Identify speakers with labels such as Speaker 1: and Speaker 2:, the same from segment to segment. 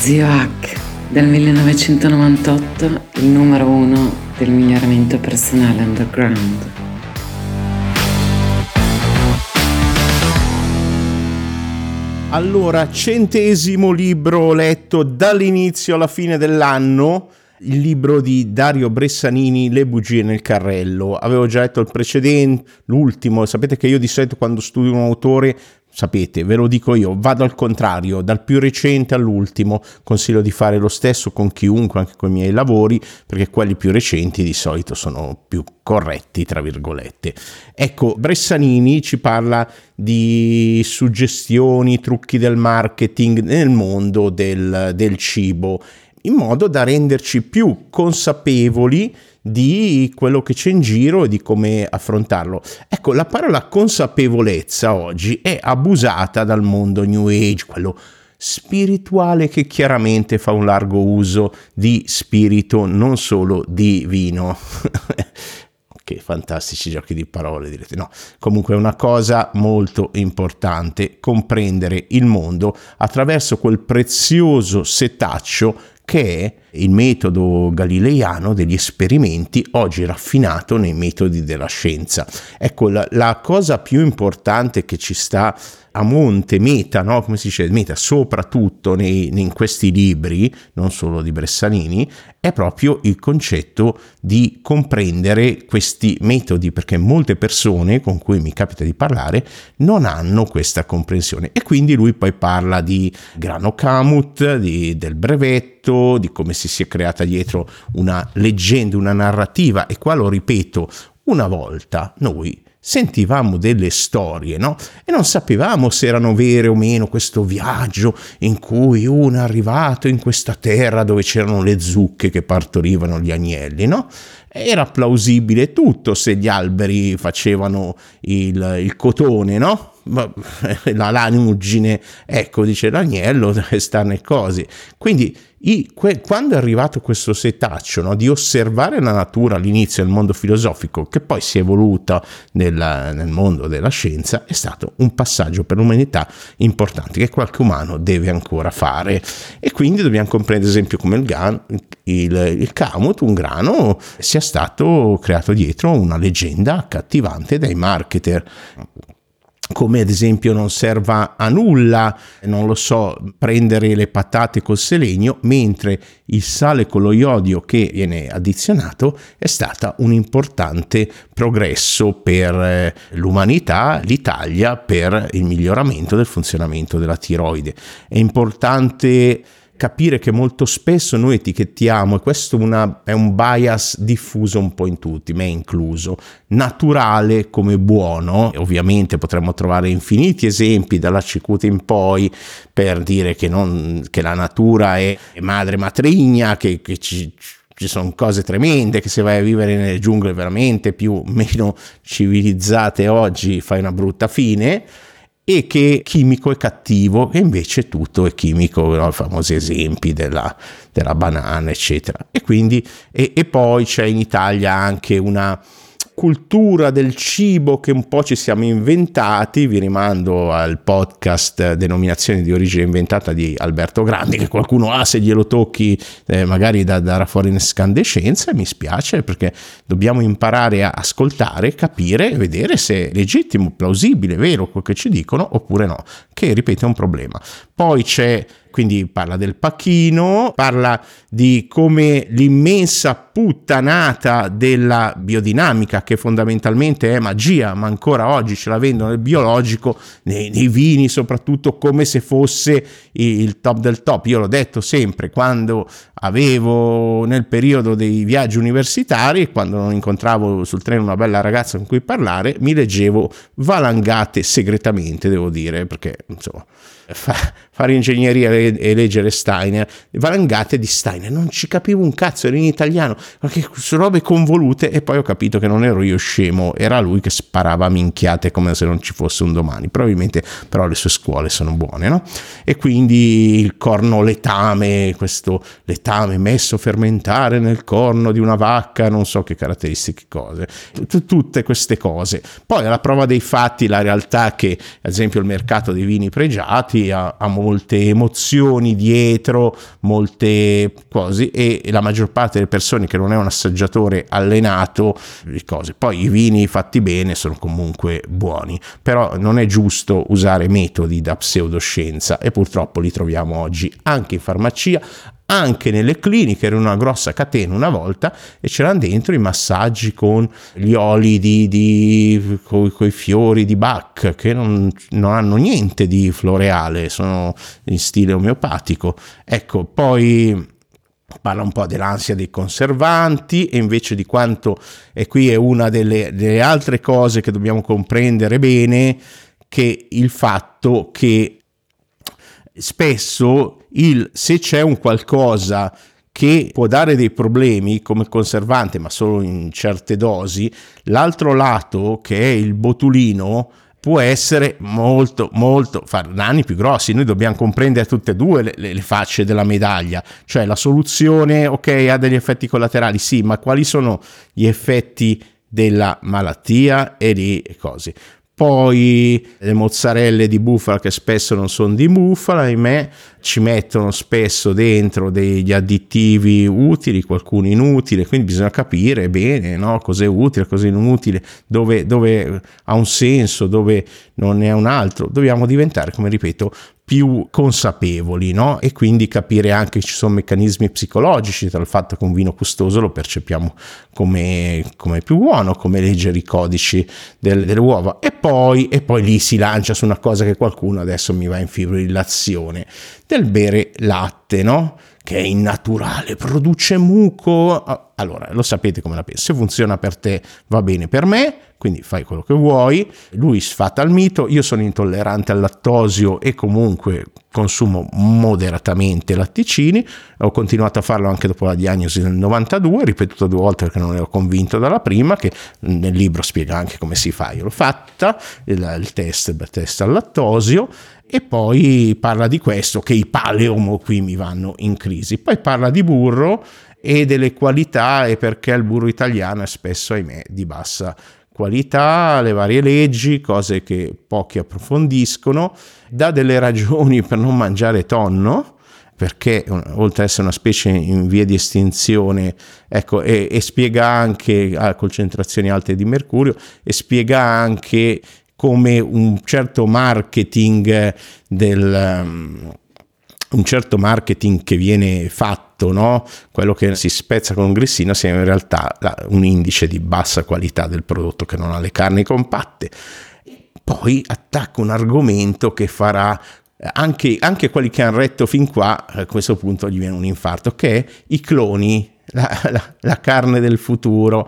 Speaker 1: Zio Hack, del 1998, il numero uno del miglioramento personale underground.
Speaker 2: Allora, centesimo libro letto dall'inizio alla fine dell'anno, il libro di Dario Bressanini, Le bugie nel carrello. Avevo già letto il precedente, l'ultimo, sapete che io di solito quando studio un autore sapete, ve lo dico io, vado al contrario, dal più recente all'ultimo, consiglio di fare lo stesso con chiunque, anche con i miei lavori, perché quelli più recenti di solito sono più corretti, tra virgolette. Ecco, Bressanini ci parla di suggestioni, trucchi del marketing nel mondo del, del cibo, in modo da renderci più consapevoli di quello che c'è in giro e di come affrontarlo. Ecco, la parola consapevolezza oggi è abusata dal mondo New Age, quello spirituale che chiaramente fa un largo uso di spirito, non solo di vino. che fantastici giochi di parole, direte. No, comunque è una cosa molto importante comprendere il mondo attraverso quel prezioso setaccio che è il metodo galileiano degli esperimenti, oggi raffinato nei metodi della scienza. Ecco, la, la cosa più importante che ci sta a monte, meta, no? come si dice, meta, soprattutto nei, in questi libri, non solo di Bressanini, è proprio il concetto di comprendere questi metodi, perché molte persone con cui mi capita di parlare non hanno questa comprensione. E quindi lui poi parla di grano Kamut, di, del brevetto, di come si sia creata dietro una leggenda, una narrativa, e qua lo ripeto, una volta noi sentivamo delle storie, no? E non sapevamo se erano vere o meno questo viaggio in cui uno è arrivato in questa terra dove c'erano le zucche che partorivano gli agnelli, no? Era plausibile tutto se gli alberi facevano il, il cotone, no? La lanuggine, ecco, dice l'agnello, sta nelle cose. Quindi i, que, quando è arrivato questo setaccio no, di osservare la natura all'inizio del mondo filosofico, che poi si è evoluta nel, nel mondo della scienza, è stato un passaggio per l'umanità importante che qualche umano deve ancora fare. E quindi dobbiamo comprendere, ad esempio, come il, gan, il, il Kamut, un grano, sia stato creato dietro una leggenda accattivante dai marketer come ad esempio non serva a nulla, non lo so, prendere le patate col selenio, mentre il sale con lo iodio che viene addizionato è stato un importante progresso per eh, l'umanità, l'Italia, per il miglioramento del funzionamento della tiroide. È importante capire che molto spesso noi etichettiamo, e questo una, è un bias diffuso un po' in tutti, me incluso, naturale come buono, ovviamente potremmo trovare infiniti esempi dalla cicuta in poi per dire che, non, che la natura è, è madre matrigna, che, che ci, ci sono cose tremende che se vai a vivere nelle giungle veramente più o meno civilizzate oggi fai una brutta fine e che chimico è cattivo e invece tutto è chimico, no? i famosi esempi della, della banana eccetera e quindi e, e poi c'è in Italia anche una cultura del cibo che un po' ci siamo inventati, vi rimando al podcast Denominazione di origine inventata di Alberto Grandi, che qualcuno ha se glielo tocchi eh, magari da dare fuori in escandescenza, e mi spiace perché dobbiamo imparare a ascoltare, capire e vedere se è legittimo, plausibile, vero quel che ci dicono oppure no, che ripeto è un problema. Poi c'è quindi parla del pacchino, parla di come l'immensa puttanata della biodinamica, che fondamentalmente è magia, ma ancora oggi ce la vendono nel biologico, nei, nei vini soprattutto, come se fosse il top del top. Io l'ho detto sempre, quando avevo nel periodo dei viaggi universitari, quando incontravo sul treno una bella ragazza con cui parlare, mi leggevo valangate segretamente, devo dire, perché insomma fare ingegneria e, leggere Steiner, valangate di Steiner, non ci capivo un cazzo, era in italiano, perché sono robe convolute e poi ho capito che non ero io scemo, era lui che sparava minchiate come se non ci fosse un domani, probabilmente però le sue scuole sono buone, no? E quindi il corno letame, questo letame messo a fermentare nel corno di una vacca, non so che caratteristiche cose, tutte queste cose. Poi alla prova dei fatti la realtà che ad esempio il mercato dei vini pregiati ha, ha molte emozioni dietro, molte cose e la maggior parte delle persone che non è un assaggiatore allenato, cose. Poi i vini fatti bene sono comunque buoni, però non è giusto usare metodi da pseudoscienza e purtroppo li troviamo oggi anche in farmacia, anche nelle cliniche, era una grossa catena una volta e c'erano dentro i massaggi con gli oli di, di con i fiori di Bach che non, non, hanno niente di floreale, sono in stile omeopatico. Ecco, poi parla un po' dell'ansia dei conservanti e invece di quanto, e qui è una delle, delle altre cose che dobbiamo comprendere bene, che il fatto che spesso il, se c'è un qualcosa che può dare dei problemi come conservante, ma solo in certe dosi, l'altro lato, che è il botulino, può essere molto, molto, fare danni più grossi. Noi dobbiamo comprendere tutte e due le, le, facce della medaglia, cioè la soluzione, ok, ha degli effetti collaterali, sì, ma quali sono gli effetti della malattia e di cose poi le mozzarelle di bufala che spesso non sono di bufala, ahimè, ci mettono spesso dentro degli additivi utili, qualcuno inutile, quindi bisogna capire bene no? cosa è utile, cosa è inutile, dove, dove ha un senso, dove non ne ha un altro. Dobbiamo diventare, come ripeto, più consapevoli no? e quindi capire anche che ci sono meccanismi psicologici tra il fatto che un vino costoso lo percepiamo come, come più buono, come leggere i codici del, delle uova e poi, e poi lì si lancia su una cosa che qualcuno adesso mi va in fibrillazione del bere latte, no? che è innaturale, produce muco. Allora, lo sapete come la penso. Se funziona per te, va bene per me, quindi fai quello che vuoi. Lui sfata il mito. Io sono intollerante al lattosio e comunque consumo moderatamente latticini. Ho continuato a farlo anche dopo la diagnosi nel 92, ripetuto due volte perché non ero convinto dalla prima, che nel libro spiega anche come si fa. Io l'ho fatta, il, il test, il test al lattosio e poi parla di questo che i paleomo qui mi vanno in crisi. Poi parla di burro e delle qualità e perché il burro italiano è spesso, ahimè, di bassa qualità, le varie leggi, cose che pochi approfondiscono, dà delle ragioni per non mangiare tonno, perché oltre ad essere una specie in via di estinzione, ecco, e, e spiega anche a concentrazioni alte di mercurio, e spiega anche come un certo marketing del um, un certo marketing che viene fatto, no? quello che si spezza con un grissino, sia in realtà un indice di bassa qualità del prodotto che non ha le carni compatte. Poi attacca un argomento che farà anche, anche quelli che hanno retto fin qua, a questo punto gli viene un infarto, che è i cloni, la, la, la carne del futuro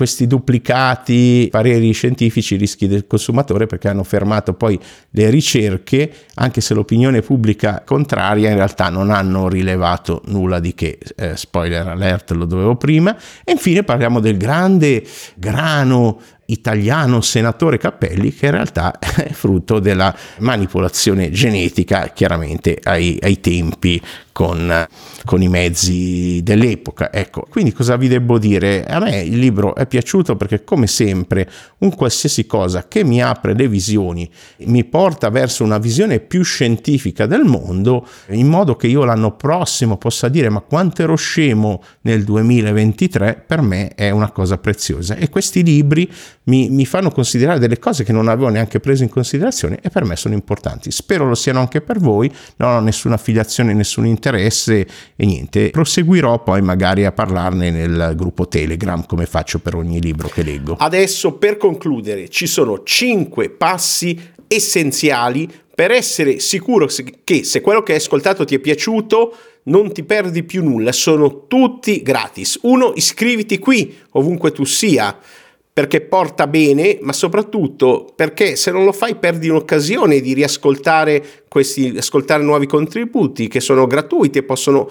Speaker 2: questi duplicati pareri scientifici rischi del consumatore perché hanno fermato poi le ricerche, anche se l'opinione pubblica contraria in realtà non hanno rilevato nulla di che, eh, spoiler alert lo dovevo prima, e infine parliamo del grande grano italiano senatore Cappelli che in realtà è frutto della manipolazione genetica chiaramente ai, ai tempi con, con, i mezzi dell'epoca. Ecco, quindi cosa vi devo dire? A me il libro è piaciuto perché come sempre un qualsiasi cosa che mi apre le visioni, mi porta verso una visione più scientifica del mondo, in modo che io l'anno prossimo possa dire ma quanto ero scemo nel 2023, per me è una cosa preziosa. E questi libri mi, mi, fanno considerare delle cose che non avevo neanche preso in considerazione e per me sono importanti. Spero lo siano anche per voi, non ho nessuna affiliazione, nessun interesse e niente. Proseguirò poi magari a parlarne nel gruppo Telegram come faccio per ogni libro che leggo.
Speaker 3: Adesso per concludere ci sono 5 passi essenziali per essere sicuro che se quello che hai ascoltato ti è piaciuto non ti perdi più nulla, sono tutti gratis. Uno, iscriviti qui ovunque tu sia perché porta bene, ma soprattutto perché se non lo fai perdi un'occasione di riascoltare questi, ascoltare nuovi contributi che sono gratuiti e possono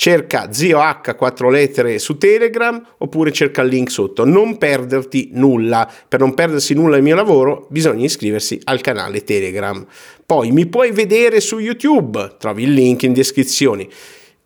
Speaker 2: cerca zio H 4 lettere su Telegram oppure cerca il link sotto. Non perderti nulla. Per non perdersi nulla del mio lavoro bisogna iscriversi al canale Telegram. Poi mi puoi vedere su YouTube, trovi il link in descrizione.